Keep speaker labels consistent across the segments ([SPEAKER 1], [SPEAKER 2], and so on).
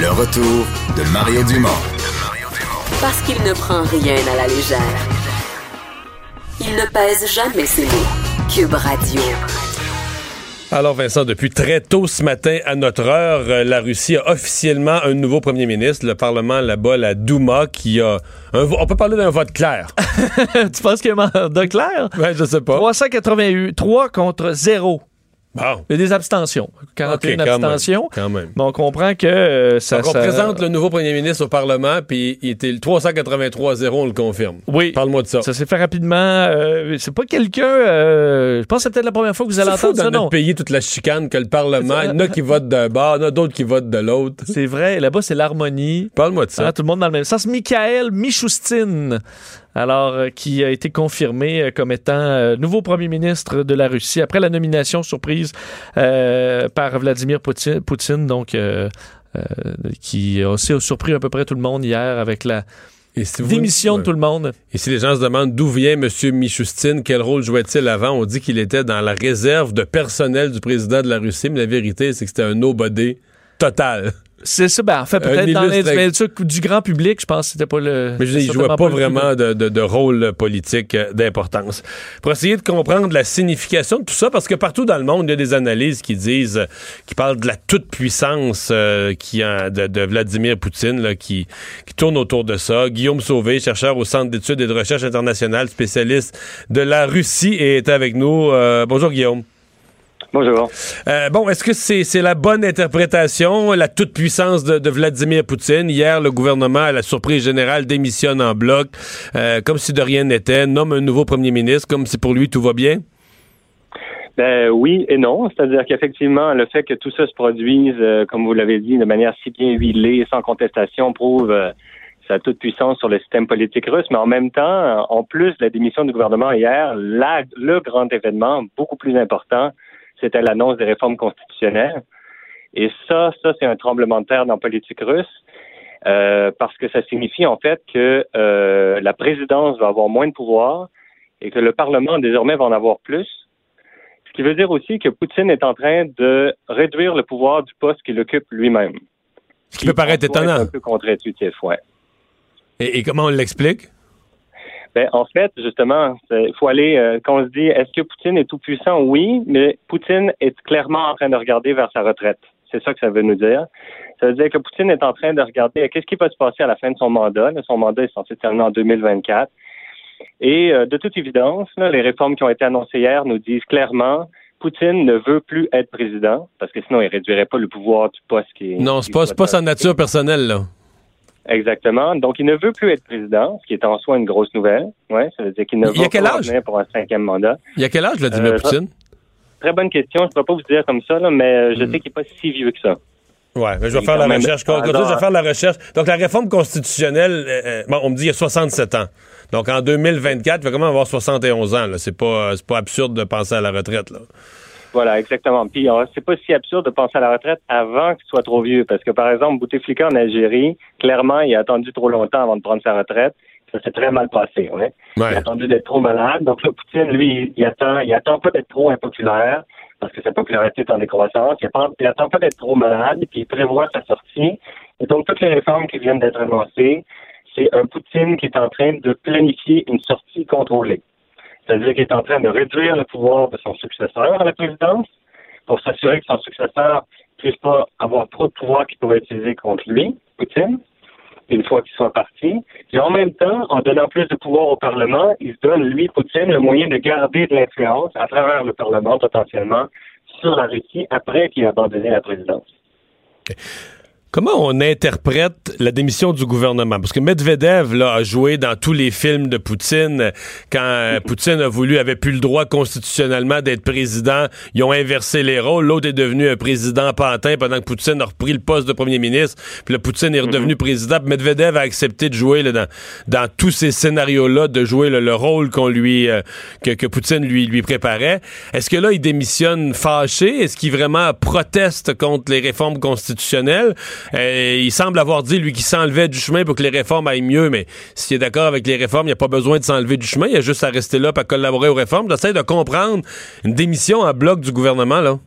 [SPEAKER 1] Le retour de Mario Dumont.
[SPEAKER 2] Parce qu'il ne prend rien à la légère. Il ne pèse jamais ses mots. Cube Radio.
[SPEAKER 3] Alors Vincent, depuis très tôt ce matin à notre heure, euh, la Russie a officiellement un nouveau premier ministre, le Parlement là-bas, la Douma, qui a un vo- on peut parler d'un vote clair.
[SPEAKER 4] tu penses qu'il y a un mandat clair?
[SPEAKER 3] Ouais, je sais pas.
[SPEAKER 4] 388, 3 contre 0. Il y a des abstentions. 41
[SPEAKER 3] Ok, quand même,
[SPEAKER 4] abstentions.
[SPEAKER 3] quand même.
[SPEAKER 4] Mais on comprend que euh, ça,
[SPEAKER 3] Donc, on
[SPEAKER 4] ça-
[SPEAKER 3] présente le nouveau premier ministre au Parlement, puis il était le 383-0, on le confirme.
[SPEAKER 4] Oui.
[SPEAKER 3] Parle-moi de ça.
[SPEAKER 4] Ça s'est fait rapidement. euh, c'est pas quelqu'un. euh, je pense que c'est peut-être la première fois que vous allez
[SPEAKER 3] C'est fou
[SPEAKER 4] entendre
[SPEAKER 3] dans
[SPEAKER 4] ça,
[SPEAKER 3] notre
[SPEAKER 4] non?
[SPEAKER 3] pays, toute la chicane que le Parlement, il y en a qui votent d'un bord, il y en a d'autres qui votent de l'autre.
[SPEAKER 4] C'est vrai. Là-bas, c'est l'harmonie.
[SPEAKER 3] Parle-moi de ça.
[SPEAKER 4] Hein, tout le monde dans le même sens. Mikhail Mishustin, alors euh, qui a été confirmé euh, comme étant euh, nouveau premier ministre de la Russie après la nomination surprise par Vladimir Poutine, Poutine, donc qui a aussi surpris à peu près tout le monde hier avec la
[SPEAKER 3] Et si vous-
[SPEAKER 4] démission
[SPEAKER 3] Ouais.
[SPEAKER 4] de tout le monde.
[SPEAKER 3] Et si les gens se demandent d'où vient M. Michoustine, quel rôle jouait-il avant, on dit qu'il était dans la réserve de personnel du président de la Russie, mais la vérité, c'est que c'était un nobody total.
[SPEAKER 4] C'est ça, ben, en fait, peut-être dans l'individu du grand public, je pense que c'était pas le.
[SPEAKER 3] Mais je dire, il jouait pas vraiment de, de- de rôle politique euh, d'importance. Pour essayer de comprendre la signification de tout ça, parce que partout dans le monde, il y a des analyses qui disent, euh, qui parlent de la toute-puissance euh, qui de, de Vladimir Poutine, là, qui, qui tourne autour de ça. Guillaume Sauvé, chercheur au Centre d'études et de recherche internationale, spécialiste de la Russie, est avec nous. Euh, bonjour Guillaume.
[SPEAKER 5] Bonjour.
[SPEAKER 3] Euh, bon, est-ce que c'est la bonne interprétation, la toute-puissance de, de Vladimir Poutine? Hier, le gouvernement, à la surprise générale, démissionne en bloc, euh, comme si de rien n'était, nomme un nouveau premier ministre, comme si pour lui tout va bien?
[SPEAKER 5] Ben oui et non, c'est-à-dire qu'effectivement, le fait que tout ça se produise, euh, comme vous l'avez dit, de manière si bien huilée, sans contestation, prouve sa toute puissance sur le système politique russe. Mais en même temps, en plus de la démission du gouvernement hier, la- le grand événement, beaucoup plus important, c'était l'annonce des réformes constitutionnelles. Et ça, ça c'est un tremblement de terre dans la politique russe. euh, parce que ça signifie en fait que euh, la présidence va avoir moins de pouvoir et que le Parlement désormais va en avoir plus. Ce qui veut dire aussi que Poutine est en train de réduire le pouvoir du poste qu'il occupe lui-même.
[SPEAKER 3] Ce qui peut paraître étonnant.
[SPEAKER 5] un peu contre-intuitif, ouais.
[SPEAKER 3] Et, et comment on l'explique?
[SPEAKER 5] En fait, justement, il faut aller, euh, quand on se dit, est-ce que Poutine est tout puissant? Oui, mais Poutine est clairement en train de regarder vers sa retraite. C'est ça que ça veut nous dire. Ça veut dire que Poutine est en train de regarder qu'est-ce qui va se passer à la fin de son mandat? Son mandat est censé terminer en 2024. Et euh, de toute évidence, les réformes qui ont été annoncées hier nous disent clairement Poutine ne veut plus être président, parce que sinon il réduirait pas le pouvoir du poste qui est.
[SPEAKER 3] Non, c'est pas, pas sa nature personnelle, là.
[SPEAKER 5] Exactement. Donc, il ne veut plus être président, ce qui est en soi une grosse nouvelle. Ouais, ça veut dire qu'il ne
[SPEAKER 3] Il
[SPEAKER 5] va pas revenir pour un cinquième mandat.
[SPEAKER 3] Il y a quel âge, Vladimir
[SPEAKER 5] Euh,
[SPEAKER 3] Poutine?
[SPEAKER 5] Très bonne question. Je ne peux pas vous dire comme ça, là, mais euh,
[SPEAKER 3] Hmm.
[SPEAKER 5] je sais qu'il n'est pas si vieux que ça.
[SPEAKER 3] Mais je vais
[SPEAKER 5] il
[SPEAKER 3] faire la recherche. Je vais faire la recherche. Donc, la réforme constitutionnelle, euh, euh, bon, on me dit il y a 67 ans. Donc, en 2024, il va quand même avoir 71 ans. C'est pas, pas absurde de penser à la retraite, là.
[SPEAKER 5] Voilà, exactement. Puis, euh, c'est pas si absurde de penser à la retraite avant qu'il soit trop vieux. Parce que, par exemple, Bouteflika en Algérie, clairement, il a attendu trop longtemps avant de prendre sa retraite. Ça s'est très mal passé, ouais. Il a attendu d'être trop malade. Donc, là, Poutine, lui, il attend, il attend pas d'être trop impopulaire, parce que sa popularité est en décroissance. Il attend, il attend pas d'être trop malade, puis il prévoit sa sortie. Et donc, toutes les réformes qui viennent d'être annoncées, c'est un Poutine qui est en train de planifier une sortie contrôlée. C'est-à-dire qu'il est en train de réduire le pouvoir de son successeur à la présidence pour s'assurer que son successeur puisse pas avoir trop de pouvoir qu'il pourrait utiliser contre lui, Poutine, une fois qu'il soit parti. Et en même temps, en donnant plus de pouvoir au Parlement, il donne, lui, Poutine, le moyen de garder de l'influence à travers le Parlement, potentiellement, sur la Russie après qu'il ait abandonné la présidence.
[SPEAKER 3] Comment on interprète la démission du gouvernement? Parce que Medvedev là, a joué dans tous les films de Poutine. Quand euh, Poutine a voulu, avait plus le droit constitutionnellement d'être président, ils ont inversé les rôles. L'autre est devenu un président pantin pendant que Poutine a repris le poste de premier ministre. Puis là, Poutine est redevenu président. Puis Medvedev a accepté de jouer là, dans, dans tous ces scénarios-là, de jouer là, le rôle qu'on lui euh, que, que Poutine lui, lui préparait. Est-ce que là, il démissionne fâché? Est-ce qu'il vraiment proteste contre les réformes constitutionnelles? Euh, il semble avoir dit, lui, qu'il s'enlevait du chemin pour que les réformes aillent mieux, mais s'il est d'accord avec les réformes, il n'y a pas besoin de s'enlever du chemin, il y a juste à rester là pour collaborer aux réformes. J'essaie de comprendre une démission en bloc du gouvernement, là.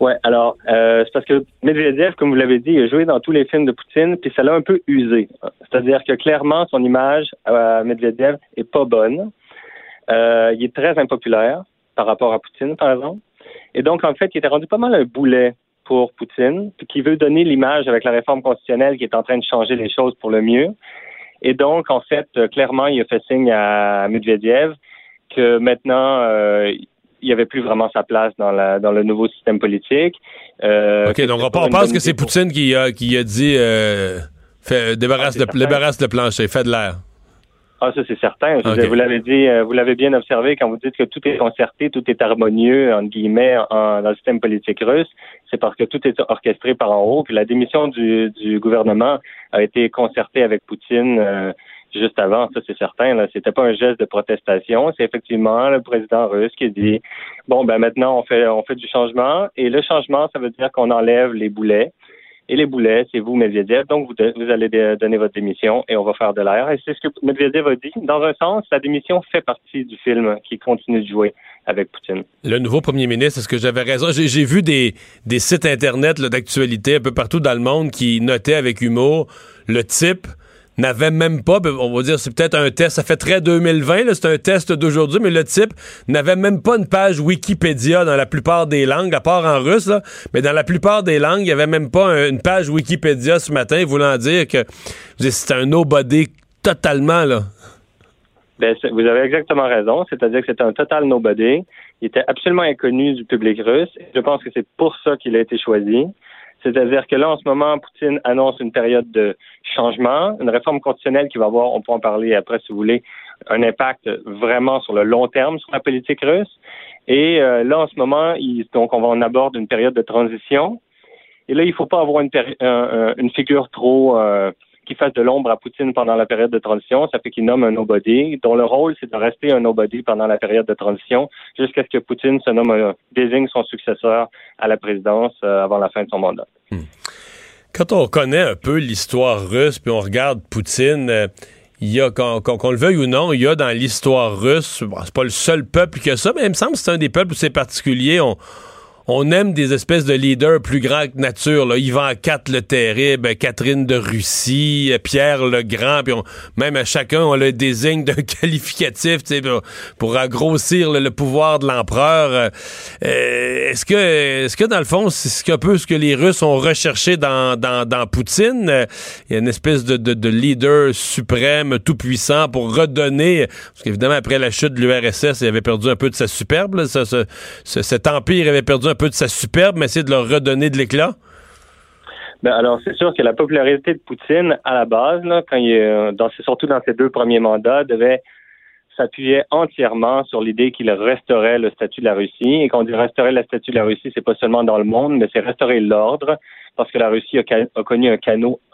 [SPEAKER 5] Ouais, alors euh, c'est parce que Medvedev, comme vous l'avez dit, il a joué dans tous les films de Poutine, puis ça l'a un peu usé. C'est-à-dire que clairement, son image à Medvedev est pas bonne. Euh, il est très impopulaire par rapport à Poutine, par exemple. Et donc, en fait, il était rendu pas mal un boulet pour Poutine, qui veut donner l'image avec la réforme constitutionnelle qui est en train de changer les choses pour le mieux. Et donc, en fait, clairement, il a fait signe à Medvedev que maintenant, euh, il n'y avait plus vraiment sa place dans, la, dans le nouveau système politique.
[SPEAKER 3] Euh, OK, donc on, pense que c'est Poutine qui a, qui a dit euh, fait, débarrasse, ah, le, débarrasse le plancher, fait de l'air.
[SPEAKER 5] Ah, ça, c'est certain. Vous l'avez dit, euh, vous l'avez bien observé quand vous dites que tout est concerté, tout est harmonieux, entre guillemets, en, dans le système politique russe. C'est parce que tout est orchestré par en haut. Puis la démission du, du gouvernement a été concertée avec Poutine euh, juste avant, ça c'est certain. Là, c'était pas un geste de protestation, c'est effectivement le président russe qui dit bon ben maintenant on fait on fait du changement et le changement ça veut dire qu'on enlève les boulets et les boulets c'est vous Medvedev donc vous, allez donner votre démission et on va faire de l'air et c'est ce que Medvedev a dit. Dans un sens, la démission fait partie du film qui continue de jouer avec Poutine.
[SPEAKER 3] Le nouveau premier ministre, est-ce que j'avais raison? J'ai vu des sites Internet d'actualité un peu partout dans le monde qui notaient avec humour le type n'avait même pas, ben, on va dire, c'est peut-être un test, ça fait très 2020, c'est un test d'aujourd'hui, mais le type n'avait même pas une page Wikipédia dans la plupart des langues, à part en russe, mais dans la plupart des langues, il n'y avait même pas une page Wikipédia ce matin, voulant dire que c'est un nobody totalement, là.
[SPEAKER 5] Ben, vous avez exactement raison, c'est-à-dire que c'est un total nobody. Il était absolument inconnu du public russe. Je pense que c'est pour ça qu'il a été choisi. C'est-à-dire que là, en ce moment, Poutine annonce une période de changement, une réforme constitutionnelle qui va avoir, on peut en parler après si vous voulez, un impact vraiment sur le long terme sur la politique russe. Et euh, là, en ce moment, il, donc on va en aborde une période de transition. Et là, il ne faut pas avoir une, une figure trop euh, qui fasse de l'ombre à Poutine pendant la période de transition. Ça fait qu'il nomme un nobody, dont le rôle, c'est de rester un nobody pendant la période de transition jusqu'à ce que Poutine se nomme, euh, désigne son successeur à la présidence euh, avant la fin de son mandat. Hmm.
[SPEAKER 3] Quand on connaît un peu l'histoire russe, puis on regarde Poutine, euh, il y a, qu'on le veuille ou non, il y a dans l'histoire russe, c'est pas le seul peuple qui a ça, mais il me semble que c'est un des peuples où c'est particulier. On, on aime des espèces de leaders plus grands que nature. Là. Ivan IV le Terrible, Catherine de Russie, Pierre le Grand, puis même à chacun, on le désigne d'un qualificatif pour, pour le, pouvoir de l'empereur. Euh, est-ce que, est-ce que dans le fond, c'est un peu ce que les Russes ont recherché dans, dans, dans Poutine? Il y a une espèce de, de, de leader suprême, tout puissant, pour redonner, parce qu'évidemment, après la chute de l'URSS, il avait perdu un peu de sa superbe. cet empire avait perdu un peu de sa superbe, mais essayer de leur redonner de l'éclat?
[SPEAKER 5] Ben alors, c'est sûr que la popularité de Poutine, à la base, quand il dans, surtout dans ses deux premiers mandats, devait s'appuyer entièrement sur l'idée qu'il resterait le statut de la Russie. Et quand on dit restaurer le statut de la Russie, c'est pas seulement dans le monde, mais c'est restaurer l'ordre, parce que la Russie a, connu un,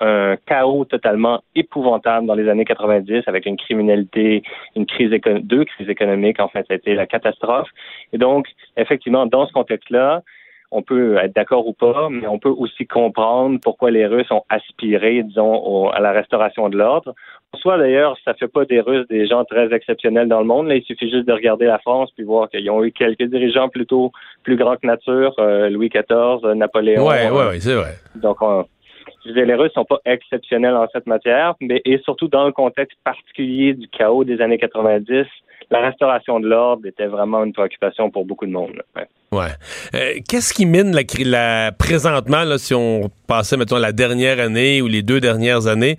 [SPEAKER 5] un chaos totalement épouvantable dans les années 90, avec une criminalité, une crise deux crises économiques. En fait, ça a été la catastrophe. Et donc, effectivement, dans ce contexte-là, on peut être d'accord ou pas, mais on peut aussi comprendre pourquoi les Russes ont aspiré, disons, à la restauration de l'ordre. En soi, d'ailleurs, ça fait pas des Russes des gens très exceptionnels dans le monde. Là, il suffit juste de regarder la France puis voir qu'ils ont eu quelques dirigeants plutôt plus grands que nature, euh, Louis XIV, Napoléon.
[SPEAKER 3] Oui, oui, oui, c'est vrai.
[SPEAKER 5] Donc, je disais, les Russes sont pas exceptionnels en cette matière, mais et surtout dans le contexte particulier du chaos des années 90, la restauration de l'ordre était vraiment une préoccupation pour beaucoup de monde.
[SPEAKER 3] Ouais. Euh, qu'est-ce qui mine la, présentement, là, si on passait, mettons, la dernière année ou les deux dernières années,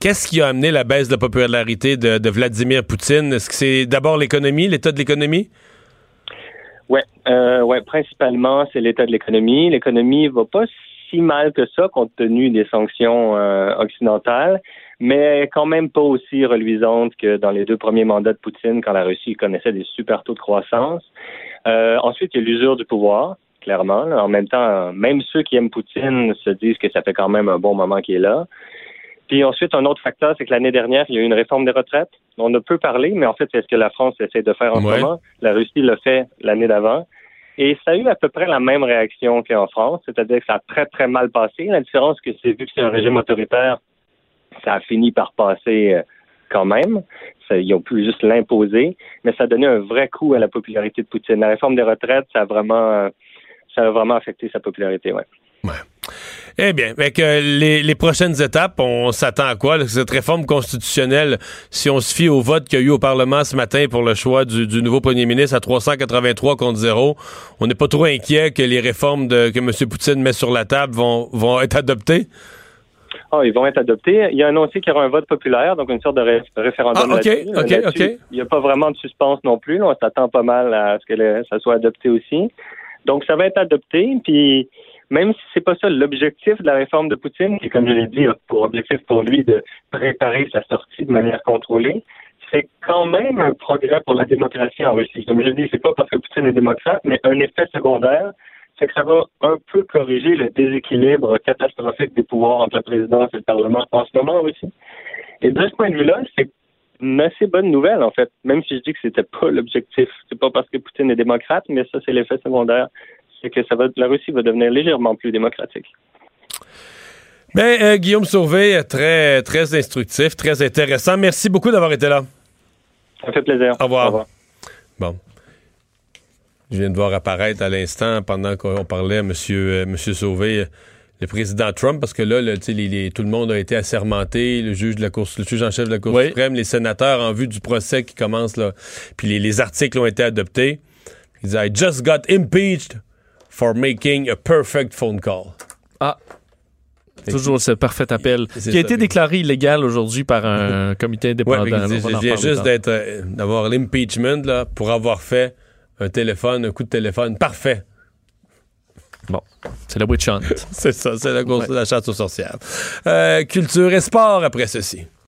[SPEAKER 3] qu'est-ce qui a amené la baisse de popularité de, Vladimir Poutine? Est-ce que c'est d'abord l'économie, l'état de l'économie?
[SPEAKER 5] Oui, euh, ouais, principalement, c'est l'état de l'économie. L'économie va pas si mal que ça compte tenu des sanctions euh, occidentales mais quand même pas aussi reluisante que dans les deux premiers mandats de Poutine, quand la Russie connaissait des super taux de croissance. Euh, ensuite, il y a l'usure du pouvoir, clairement. En même temps, même ceux qui aiment Poutine se disent que ça fait quand même un bon moment qu'il est là. Puis ensuite, un autre facteur, c'est que l'année dernière, il y a eu une réforme des retraites. On ne peut parler, mais en fait, c'est ce que la France essaie de faire en ce moment. La Russie l'a fait l'année d'avant. Et ça a eu à peu près la même réaction qu'en France, c'est-à-dire que ça a très, très mal passé. La différence, c'est que c'est vu que c'est un régime autoritaire, ça a fini par passer euh, quand même. ils ont pu juste l'imposer, mais ça a donné un vrai coup à la popularité de Poutine. La réforme des retraites, ça a vraiment, euh, ça a vraiment affecté sa popularité, ouais.
[SPEAKER 3] Ouais. Eh bien, avec les, les, prochaines étapes, on s'attend à quoi? Cette réforme constitutionnelle, si on se fie au vote qu'il y a eu au Parlement ce matin pour le choix du, nouveau premier ministre à 383 contre 0, on n'est pas trop inquiet que les réformes que M. Poutine met sur la table vont, vont être adoptées?
[SPEAKER 5] Oh, ils vont être adoptés. Il a annoncé qu'il y aura un vote populaire, donc une sorte de référendum.
[SPEAKER 3] Ah, OK, OK, OK.
[SPEAKER 5] Il n'y a pas vraiment de suspense non plus. On s'attend pas mal à ce que ça soit adopté aussi. Donc, ça va être adopté. Puis, même si c'est pas ça l'objectif de la réforme de Poutine, qui, comme je l'ai dit, a pour objectif pour lui de préparer sa sortie de manière contrôlée, c'est quand même un progrès pour la démocratie en Russie. Comme je l'ai dit, c'est pas parce que Poutine est démocrate, mais un effet secondaire, c'est que ça va un peu corriger le déséquilibre catastrophique des pouvoirs entre la présidence et le Parlement en ce moment aussi. Et de ce point de vue-là, c'est une assez bonne nouvelle, en fait, même si je dis que c'était pas l'objectif. C'est pas parce que Poutine est démocrate, mais ça, c'est l'effet secondaire. C'est que ça va, la Russie va devenir légèrement plus démocratique.
[SPEAKER 3] Ben, euh, Guillaume Sauvé, très, très instructif, très intéressant. Merci beaucoup d'avoir été là.
[SPEAKER 5] Ça fait plaisir.
[SPEAKER 3] Au revoir. Au revoir. Bon. Je viens de voir apparaître à l'instant, pendant qu'on parlait à M. Monsieur, monsieur Sauvé, le président Trump, parce que là, tout le monde a été assermenté, le juge de la Cour, le juge en chef de la Cour suprême, les sénateurs en vue du procès qui commence là, puis les, les articles ont été adoptés. Il dit I just got impeached for making a perfect phone call.
[SPEAKER 4] Ah. Toujours ce parfait appel qui a été déclaré illégal aujourd'hui par un comité indépendant.
[SPEAKER 3] Ouais, viens juste euh, d'avoir l'impeachment pour avoir fait un téléphone, un coup de téléphone parfait.
[SPEAKER 4] Bon, c'est la witch hunt.
[SPEAKER 3] c'est ça, c'est la, ouais. la chasse aux sorcières. Euh, culture et sport après ceci.